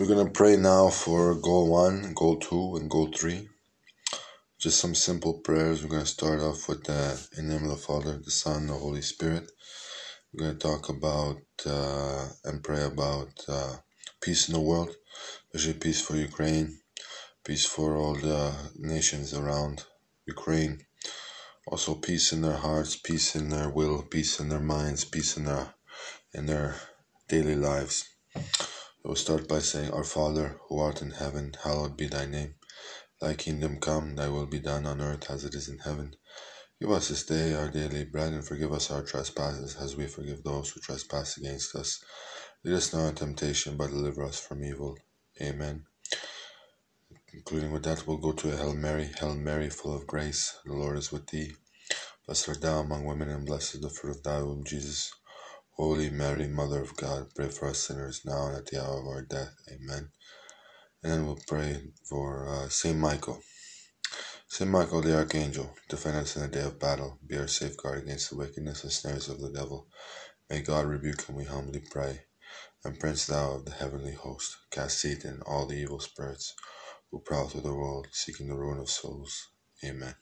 We're going to pray now for goal one, goal two, and goal three. Just some simple prayers. We're going to start off with the in the name of the Father, the Son, the Holy Spirit. We're going to talk about uh, and pray about uh, peace in the world, especially peace for Ukraine, peace for all the nations around Ukraine. Also, peace in their hearts, peace in their will, peace in their minds, peace in their in their daily lives. We'll start by saying, Our Father, who art in heaven, hallowed be thy name. Thy kingdom come, thy will be done on earth as it is in heaven. Give us this day our daily bread, and forgive us our trespasses, as we forgive those who trespass against us. Lead us not into temptation, but deliver us from evil. Amen. Including with that, we'll go to a Hail Mary. Hail Mary, full of grace, the Lord is with thee. Blessed art thou among women, and blessed is the fruit of thy womb, Jesus. Holy Mary, Mother of God, pray for us sinners now and at the hour of our death. Amen. And then we'll pray for uh, Saint Michael. Saint Michael the Archangel, defend us in the day of battle. Be our safeguard against the wickedness and snares of the devil. May God rebuke him, we humbly pray. And Prince thou of the heavenly host, cast Satan and all the evil spirits who prowl through the world, seeking the ruin of souls. Amen.